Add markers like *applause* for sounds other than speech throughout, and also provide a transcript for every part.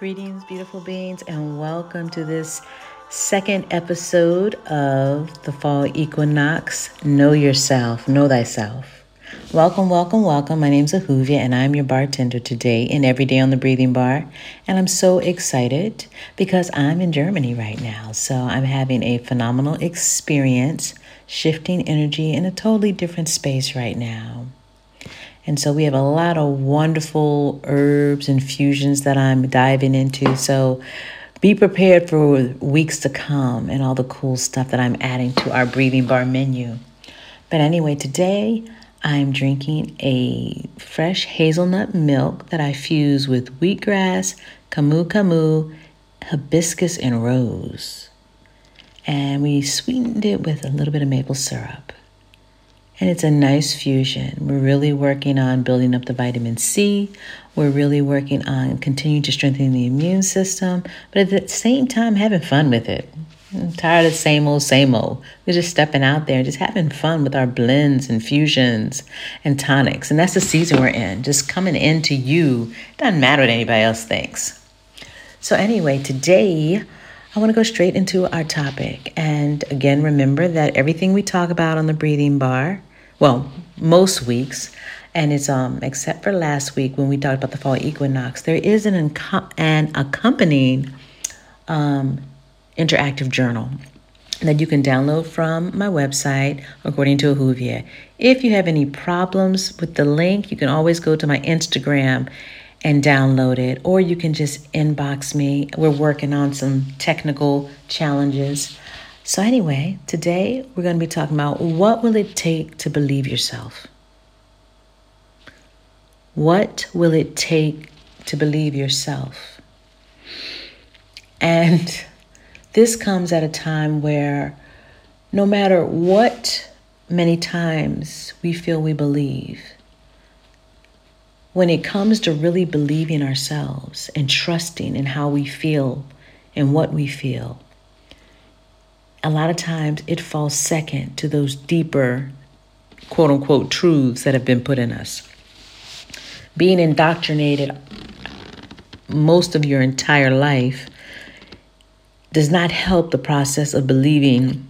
Greetings, beautiful beings, and welcome to this second episode of the Fall Equinox Know Yourself, Know Thyself. Welcome, welcome, welcome. My name's Ahuvia, and I'm your bartender today and every day on the Breathing Bar. And I'm so excited because I'm in Germany right now. So I'm having a phenomenal experience shifting energy in a totally different space right now. And so we have a lot of wonderful herbs and fusions that I'm diving into. So be prepared for weeks to come and all the cool stuff that I'm adding to our breathing bar menu. But anyway, today I'm drinking a fresh hazelnut milk that I fuse with wheatgrass, camu camu, hibiscus, and rose. And we sweetened it with a little bit of maple syrup. And it's a nice fusion. We're really working on building up the vitamin C. We're really working on continuing to strengthen the immune system, but at the same time, having fun with it. I'm tired of same old, same old. We're just stepping out there just having fun with our blends and fusions and tonics. And that's the season we're in, just coming into you. Doesn't matter what anybody else thinks. So, anyway, today I want to go straight into our topic. And again, remember that everything we talk about on the breathing bar well, most weeks, and it's um except for last week when we talked about the fall equinox, there is an an accompanying um, interactive journal that you can download from my website according to Ahuvia. If you have any problems with the link, you can always go to my Instagram and download it, or you can just inbox me. We're working on some technical challenges so, anyway, today we're going to be talking about what will it take to believe yourself? What will it take to believe yourself? And this comes at a time where no matter what many times we feel we believe, when it comes to really believing ourselves and trusting in how we feel and what we feel, a lot of times it falls second to those deeper, quote unquote, truths that have been put in us. Being indoctrinated most of your entire life does not help the process of believing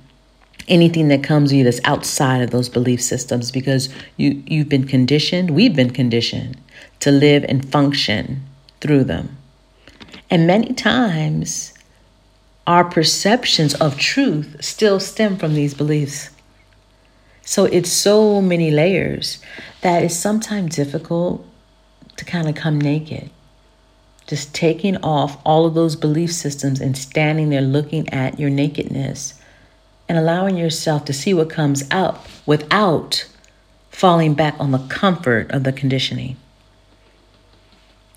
anything that comes to you that's outside of those belief systems because you, you've been conditioned, we've been conditioned to live and function through them. And many times our perceptions of truth still stem from these beliefs. So it's so many layers that it's sometimes difficult to kind of come naked. Just taking off all of those belief systems and standing there looking at your nakedness and allowing yourself to see what comes out without falling back on the comfort of the conditioning.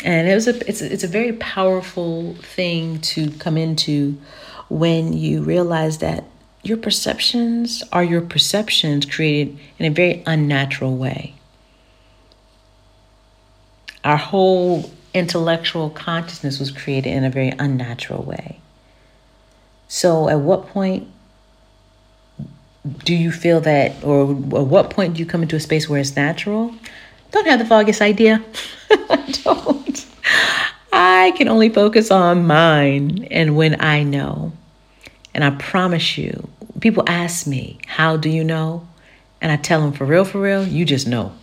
And it was a it's a, it's a very powerful thing to come into when you realize that your perceptions are your perceptions created in a very unnatural way. Our whole intellectual consciousness was created in a very unnatural way. So, at what point do you feel that, or at what point do you come into a space where it's natural? Don't have the foggiest idea. *laughs* *laughs* I don't. I can only focus on mine and when I know. And I promise you, people ask me, How do you know? And I tell them, For real, for real, you just know.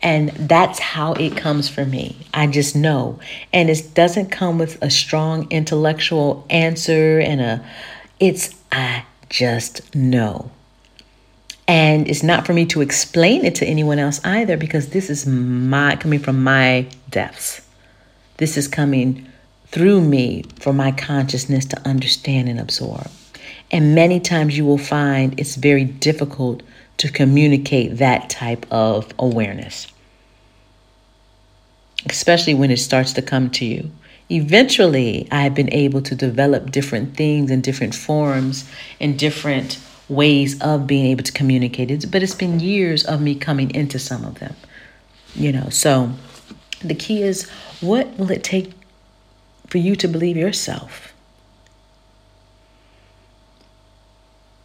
And that's how it comes for me. I just know. And it doesn't come with a strong intellectual answer and a, it's, I just know. And it's not for me to explain it to anyone else either because this is my coming from my depths. This is coming through me for my consciousness to understand and absorb. And many times you will find it's very difficult to communicate that type of awareness, especially when it starts to come to you. Eventually, I have been able to develop different things in different forms and different ways of being able to communicate it, but it's been years of me coming into some of them. You know, so the key is what will it take for you to believe yourself?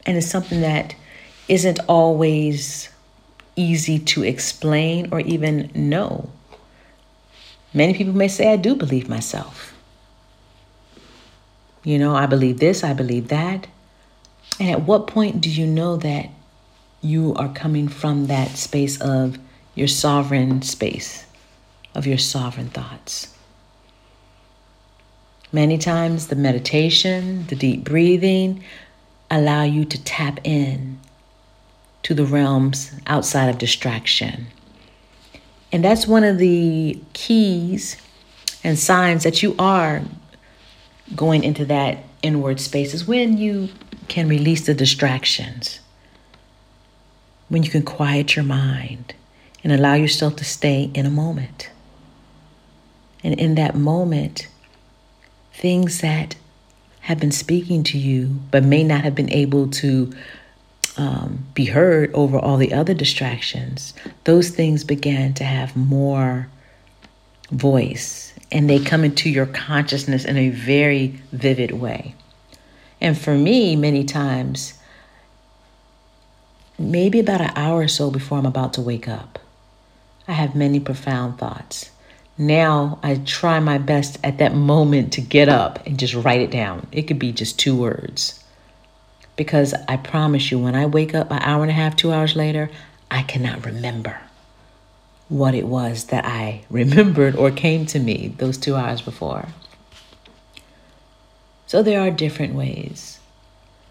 And it's something that isn't always easy to explain or even know. Many people may say, I do believe myself. You know, I believe this, I believe that. And at what point do you know that you are coming from that space of your sovereign space, of your sovereign thoughts? Many times, the meditation, the deep breathing allow you to tap in to the realms outside of distraction. And that's one of the keys and signs that you are going into that inward space is when you can release the distractions, when you can quiet your mind and allow yourself to stay in a moment. And in that moment, things that have been speaking to you but may not have been able to um, be heard over all the other distractions, those things began to have more voice and they come into your consciousness in a very vivid way. And for me, many times, maybe about an hour or so before I'm about to wake up, I have many profound thoughts. Now I try my best at that moment to get up and just write it down. It could be just two words. Because I promise you, when I wake up an hour and a half, two hours later, I cannot remember what it was that I *laughs* remembered or came to me those two hours before. So there are different ways.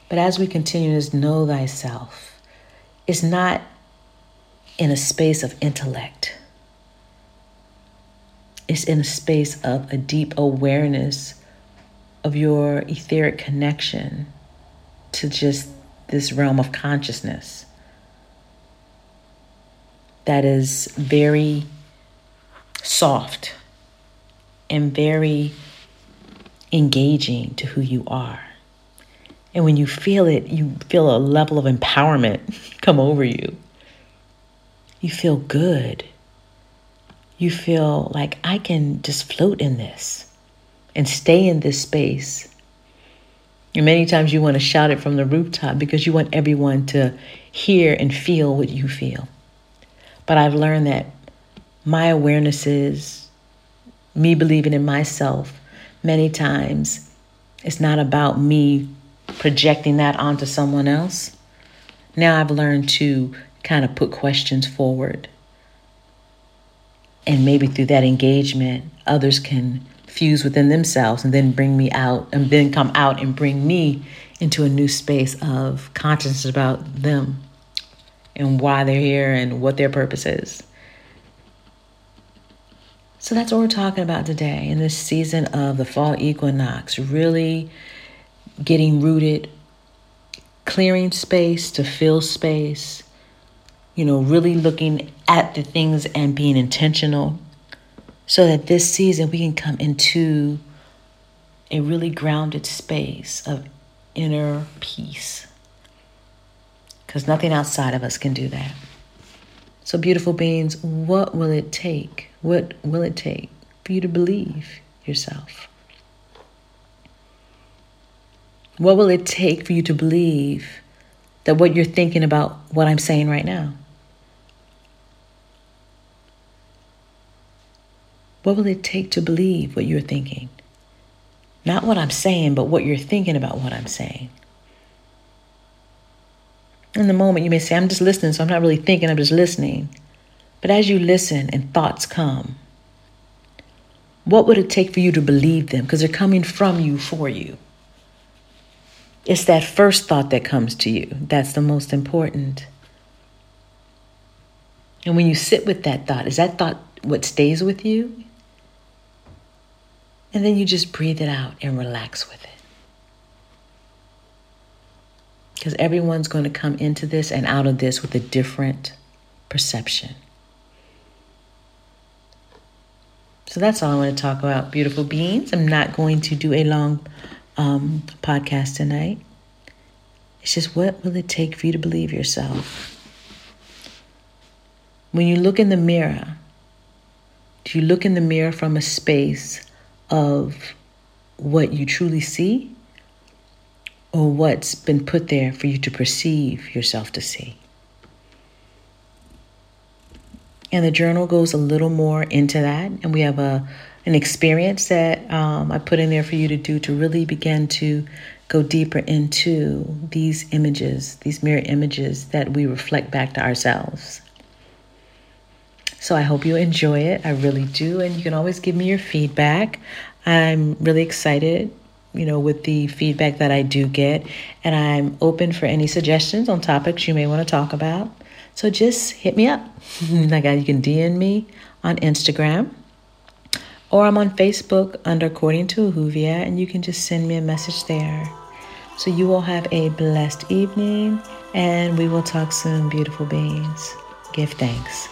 But as we continue to know thyself, it's not in a space of intellect, it's in a space of a deep awareness of your etheric connection to just this realm of consciousness that is very soft and very engaging to who you are. And when you feel it, you feel a level of empowerment *laughs* come over you. You feel good. You feel like I can just float in this and stay in this space. And many times you want to shout it from the rooftop because you want everyone to hear and feel what you feel. But I've learned that my awarenesses, me believing in myself, many times it's not about me projecting that onto someone else. Now I've learned to kind of put questions forward. And maybe through that engagement, others can fuse within themselves and then bring me out and then come out and bring me into a new space of consciousness about them and why they're here and what their purpose is. So that's what we're talking about today in this season of the fall equinox, really getting rooted, clearing space to fill space, you know, really looking at the things and being intentional so that this season we can come into a really grounded space of inner peace because nothing outside of us can do that. So, beautiful beings, what will it take? What will it take for you to believe yourself? What will it take for you to believe that what you're thinking about what I'm saying right now? What will it take to believe what you're thinking? Not what I'm saying, but what you're thinking about what I'm saying. In the moment, you may say, I'm just listening, so I'm not really thinking, I'm just listening. But as you listen and thoughts come, what would it take for you to believe them? Because they're coming from you for you. It's that first thought that comes to you that's the most important. And when you sit with that thought, is that thought what stays with you? And then you just breathe it out and relax with it. Because everyone's going to come into this and out of this with a different perception. So that's all I want to talk about, beautiful beings. I'm not going to do a long um, podcast tonight. It's just what will it take for you to believe yourself? When you look in the mirror, do you look in the mirror from a space of what you truly see or what's been put there for you to perceive yourself to see. And the journal goes a little more into that, and we have a, an experience that um, I put in there for you to do to really begin to go deeper into these images, these mirror images that we reflect back to ourselves. So I hope you enjoy it. I really do. And you can always give me your feedback. I'm really excited, you know, with the feedback that I do get. And I'm open for any suggestions on topics you may want to talk about. So just hit me up. Mm-hmm. like you can DM me on Instagram or I'm on Facebook under According to Ahuvia, and you can just send me a message there. So you will have a blessed evening, and we will talk soon, beautiful beings. Give thanks.